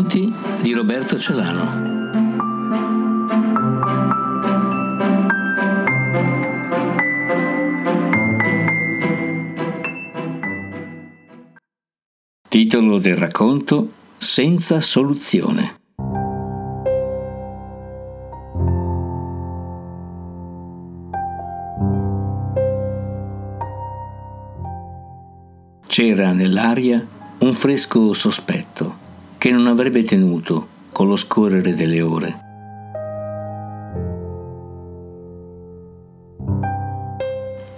racconti di Roberto Celano. Titolo del racconto Senza soluzione. C'era nell'aria un fresco sospetto che non avrebbe tenuto con lo scorrere delle ore.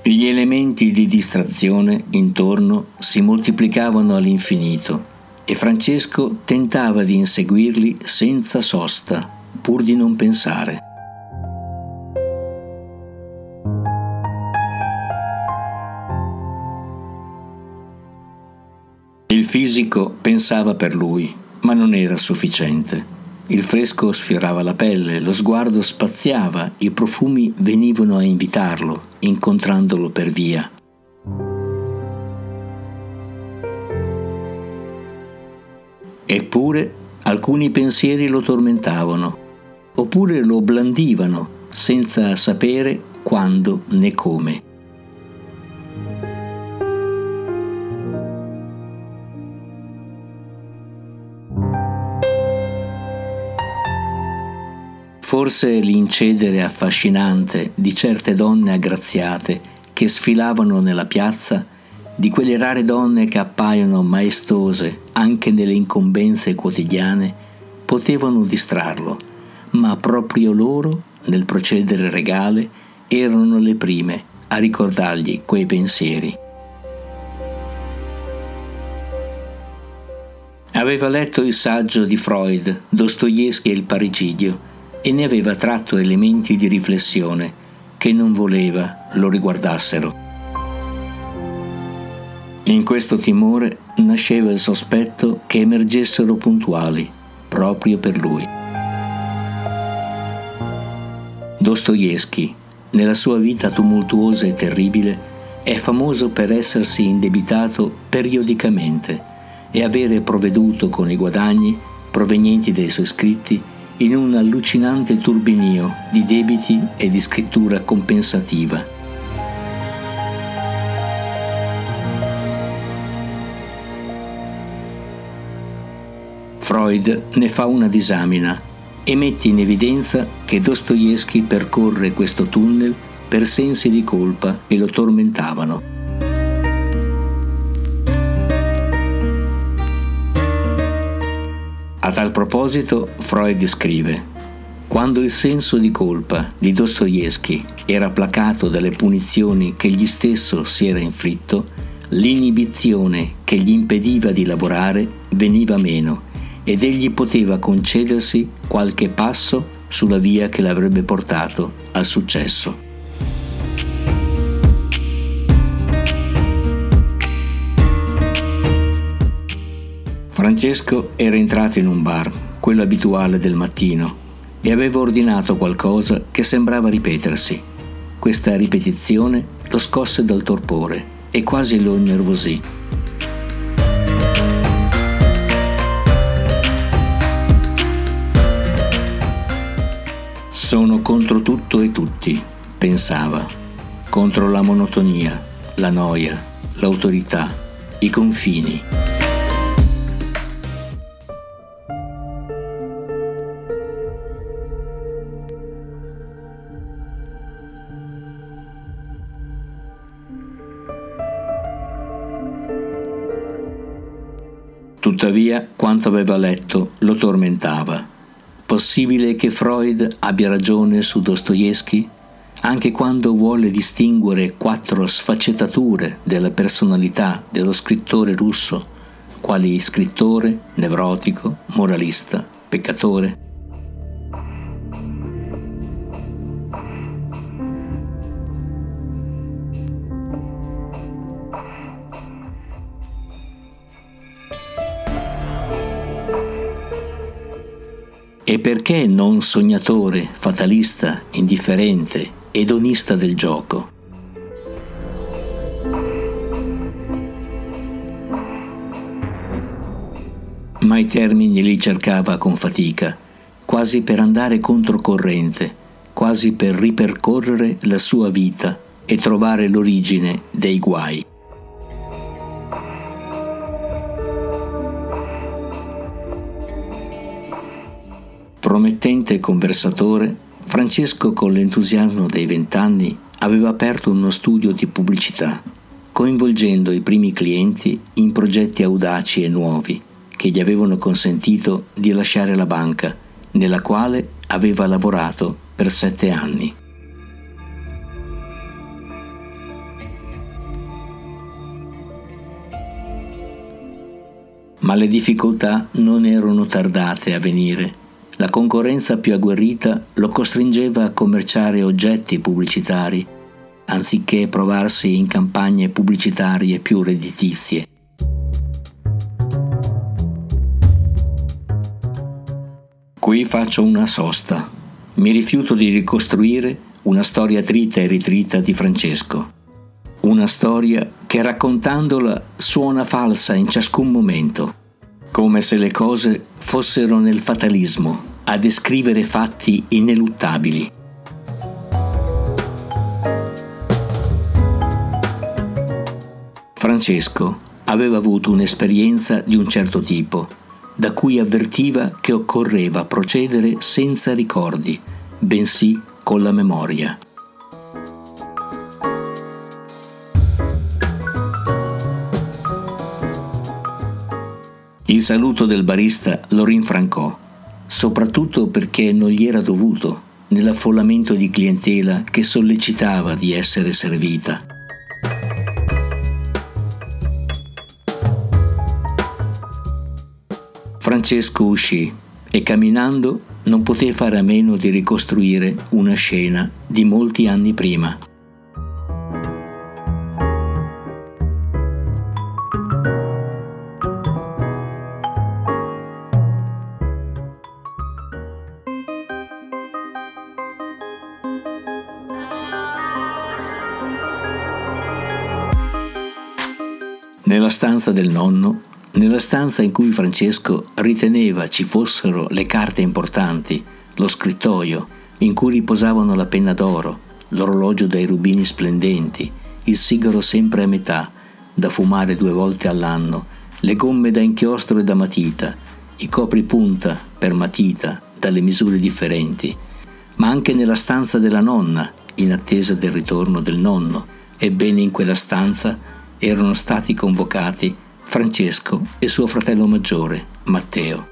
Gli elementi di distrazione intorno si moltiplicavano all'infinito e Francesco tentava di inseguirli senza sosta, pur di non pensare. Il fisico pensava per lui, ma non era sufficiente. Il fresco sfiorava la pelle, lo sguardo spaziava, i profumi venivano a invitarlo, incontrandolo per via. Eppure alcuni pensieri lo tormentavano, oppure lo blandivano senza sapere quando né come. Forse l'incedere affascinante di certe donne aggraziate che sfilavano nella piazza, di quelle rare donne che appaiono maestose anche nelle incombenze quotidiane, potevano distrarlo, ma proprio loro, nel procedere regale, erano le prime a ricordargli quei pensieri. Aveva letto il saggio di Freud, Dostoevsky e il parricidio, e ne aveva tratto elementi di riflessione che non voleva lo riguardassero. In questo timore nasceva il sospetto che emergessero puntuali proprio per lui. Dostoevsky, nella sua vita tumultuosa e terribile, è famoso per essersi indebitato periodicamente e avere provveduto con i guadagni provenienti dai suoi scritti in un allucinante turbinio di debiti e di scrittura compensativa. Freud ne fa una disamina e mette in evidenza che Dostoevsky percorre questo tunnel per sensi di colpa che lo tormentavano. A tal proposito Freud scrive quando il senso di colpa di Dostoevsky era placato dalle punizioni che egli stesso si era inflitto, l'inibizione che gli impediva di lavorare veniva meno ed egli poteva concedersi qualche passo sulla via che l'avrebbe portato al successo. Francesco era entrato in un bar, quello abituale del mattino, e aveva ordinato qualcosa che sembrava ripetersi. Questa ripetizione lo scosse dal torpore e quasi lo innervosì. Sono contro tutto e tutti, pensava, contro la monotonia, la noia, l'autorità, i confini. Tuttavia, quanto aveva letto lo tormentava. Possibile che Freud abbia ragione su Dostoevsky? Anche quando vuole distinguere quattro sfaccettature della personalità dello scrittore russo, quali scrittore, nevrotico, moralista, peccatore? E perché non sognatore, fatalista, indifferente, edonista del gioco? ma i termini li cercava con fatica, quasi per andare controcorrente, quasi per ripercorrere la sua vita e trovare l'origine dei guai. Promettente conversatore, Francesco con l'entusiasmo dei vent'anni aveva aperto uno studio di pubblicità, coinvolgendo i primi clienti in progetti audaci e nuovi che gli avevano consentito di lasciare la banca, nella quale aveva lavorato per sette anni. Ma le difficoltà non erano tardate a venire la concorrenza più agguerrita lo costringeva a commerciare oggetti pubblicitari, anziché provarsi in campagne pubblicitarie più redditizie. Qui faccio una sosta. Mi rifiuto di ricostruire una storia trita e ritrita di Francesco. Una storia che raccontandola suona falsa in ciascun momento, come se le cose fossero nel fatalismo a descrivere fatti ineluttabili. Francesco aveva avuto un'esperienza di un certo tipo, da cui avvertiva che occorreva procedere senza ricordi, bensì con la memoria. Il saluto del barista lo rinfrancò soprattutto perché non gli era dovuto nell'affollamento di clientela che sollecitava di essere servita. Francesco uscì e camminando non poté fare a meno di ricostruire una scena di molti anni prima. Nella stanza del nonno, nella stanza in cui Francesco riteneva ci fossero le carte importanti, lo scrittoio, in cui riposavano la penna d'oro, l'orologio dai rubini splendenti, il sigaro sempre a metà, da fumare due volte all'anno, le gomme da inchiostro e da matita, i copripunta per matita dalle misure differenti, ma anche nella stanza della nonna, in attesa del ritorno del nonno, ebbene in quella stanza erano stati convocati Francesco e suo fratello maggiore, Matteo.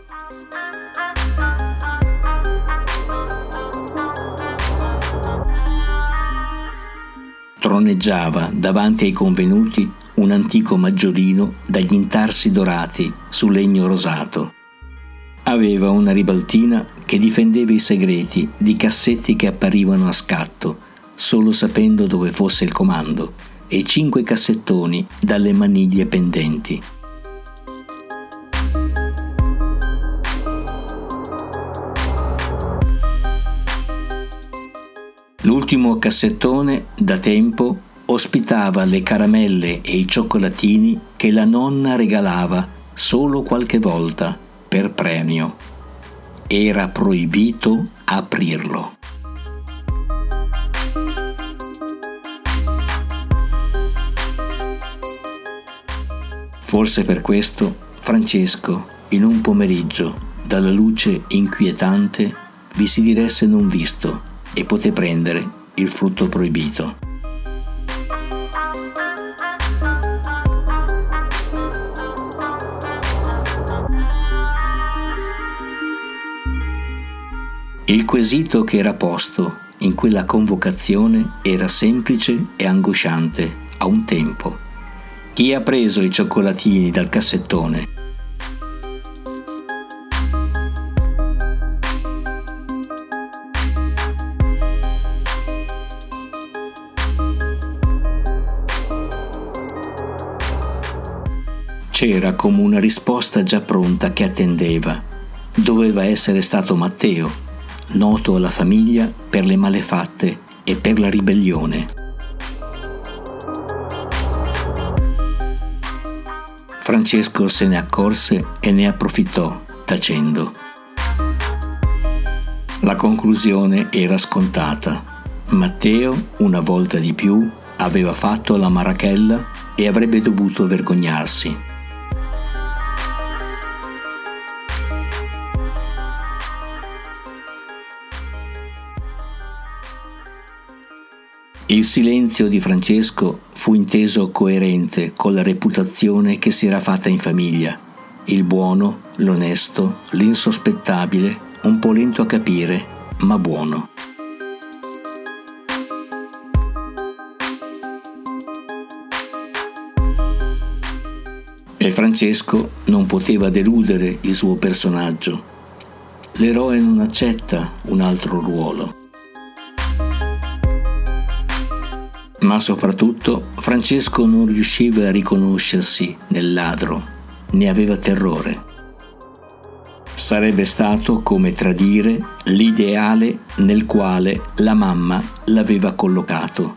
Troneggiava davanti ai convenuti un antico maggiolino dagli intarsi dorati su legno rosato. Aveva una ribaltina che difendeva i segreti di cassetti che apparivano a scatto, solo sapendo dove fosse il comando e cinque cassettoni dalle maniglie pendenti. L'ultimo cassettone, da tempo, ospitava le caramelle e i cioccolatini che la nonna regalava solo qualche volta per premio. Era proibito aprirlo. Forse per questo Francesco, in un pomeriggio, dalla luce inquietante, vi si diresse non visto e poté prendere il frutto proibito. Il quesito che era posto in quella convocazione era semplice e angosciante a un tempo. Chi ha preso i cioccolatini dal cassettone? C'era come una risposta già pronta che attendeva. Doveva essere stato Matteo, noto alla famiglia per le malefatte e per la ribellione. Francesco se ne accorse e ne approfittò, tacendo. La conclusione era scontata. Matteo, una volta di più, aveva fatto la marachella e avrebbe dovuto vergognarsi. Il silenzio di Francesco fu inteso coerente con la reputazione che si era fatta in famiglia. Il buono, l'onesto, l'insospettabile, un po' lento a capire, ma buono. E Francesco non poteva deludere il suo personaggio. L'eroe non accetta un altro ruolo. Ma soprattutto Francesco non riusciva a riconoscersi nel ladro, ne aveva terrore. Sarebbe stato come tradire l'ideale nel quale la mamma l'aveva collocato.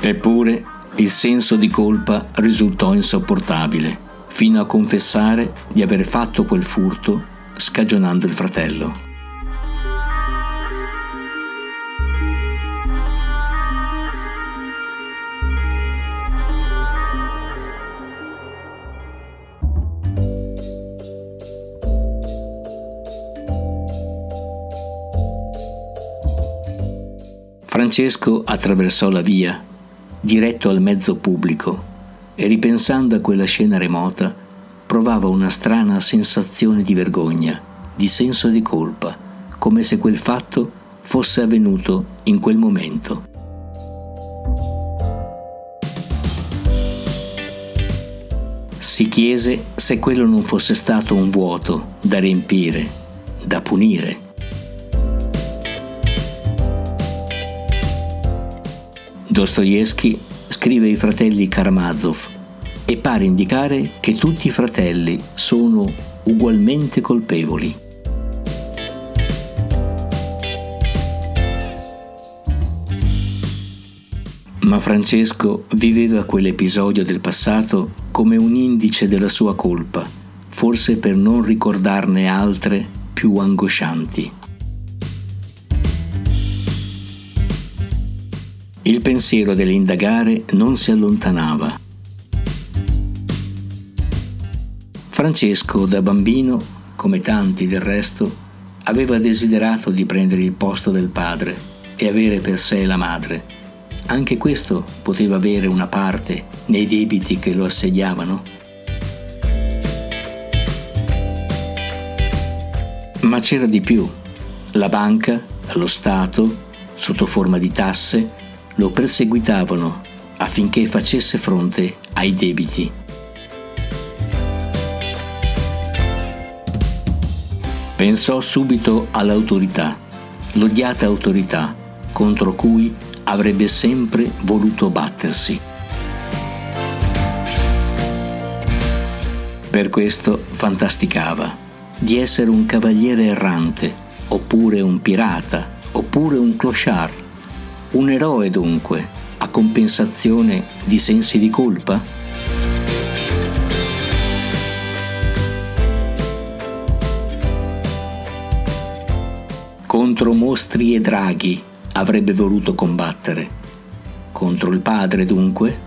Eppure il senso di colpa risultò insopportabile, fino a confessare di aver fatto quel furto scagionando il fratello. Francesco attraversò la via, diretto al mezzo pubblico, e ripensando a quella scena remota, provava una strana sensazione di vergogna, di senso di colpa, come se quel fatto fosse avvenuto in quel momento. Si chiese se quello non fosse stato un vuoto da riempire, da punire. Dostoevsky scrive ai fratelli Karamazov e pare indicare che tutti i fratelli sono ugualmente colpevoli. Ma Francesco viveva quell'episodio del passato come un indice della sua colpa, forse per non ricordarne altre più angoscianti. Il pensiero dell'indagare non si allontanava. Francesco, da bambino, come tanti del resto, aveva desiderato di prendere il posto del padre e avere per sé la madre. Anche questo poteva avere una parte nei debiti che lo assediavano. Ma c'era di più. La banca, lo Stato, sotto forma di tasse, lo perseguitavano affinché facesse fronte ai debiti. Pensò subito all'autorità, l'odiata autorità contro cui avrebbe sempre voluto battersi. Per questo fantasticava di essere un cavaliere errante, oppure un pirata, oppure un clochard un eroe dunque, a compensazione di sensi di colpa? Contro mostri e draghi avrebbe voluto combattere. Contro il padre dunque?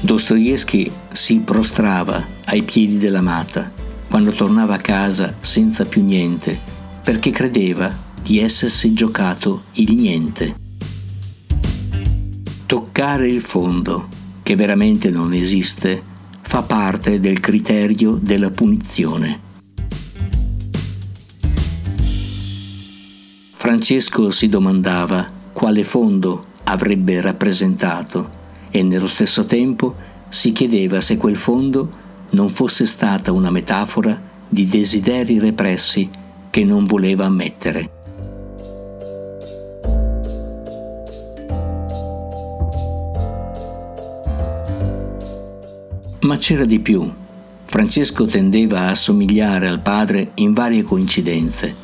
Dostoevsky si prostrava ai piedi dell'amata quando tornava a casa senza più niente, perché credeva di essersi giocato il niente. Toccare il fondo, che veramente non esiste, fa parte del criterio della punizione. Francesco si domandava quale fondo avrebbe rappresentato e nello stesso tempo si chiedeva se quel fondo non fosse stata una metafora di desideri repressi che non voleva ammettere. Ma c'era di più. Francesco tendeva a assomigliare al padre in varie coincidenze,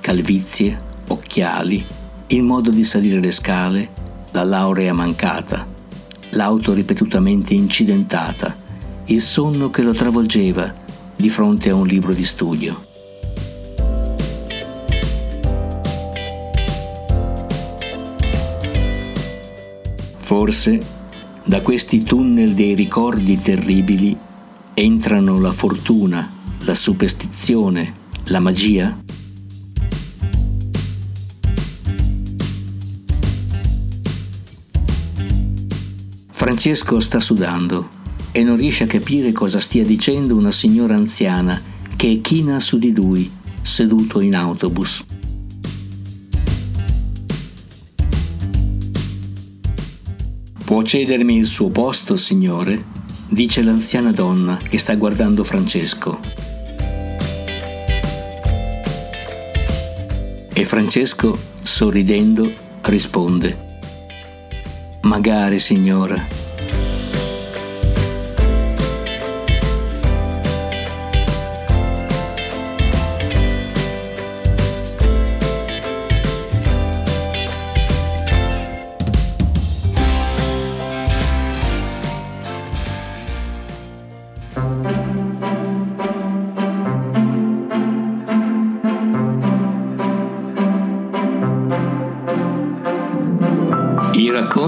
calvizie, occhiali, il modo di salire le scale, la laurea mancata, l'auto ripetutamente incidentata, il sonno che lo travolgeva di fronte a un libro di studio. Forse da questi tunnel dei ricordi terribili entrano la fortuna, la superstizione, la magia? Francesco sta sudando e non riesce a capire cosa stia dicendo una signora anziana che china su di lui, seduto in autobus. Può cedermi il suo posto, signore? dice l'anziana donna che sta guardando Francesco. E Francesco, sorridendo, risponde, Magari, signora.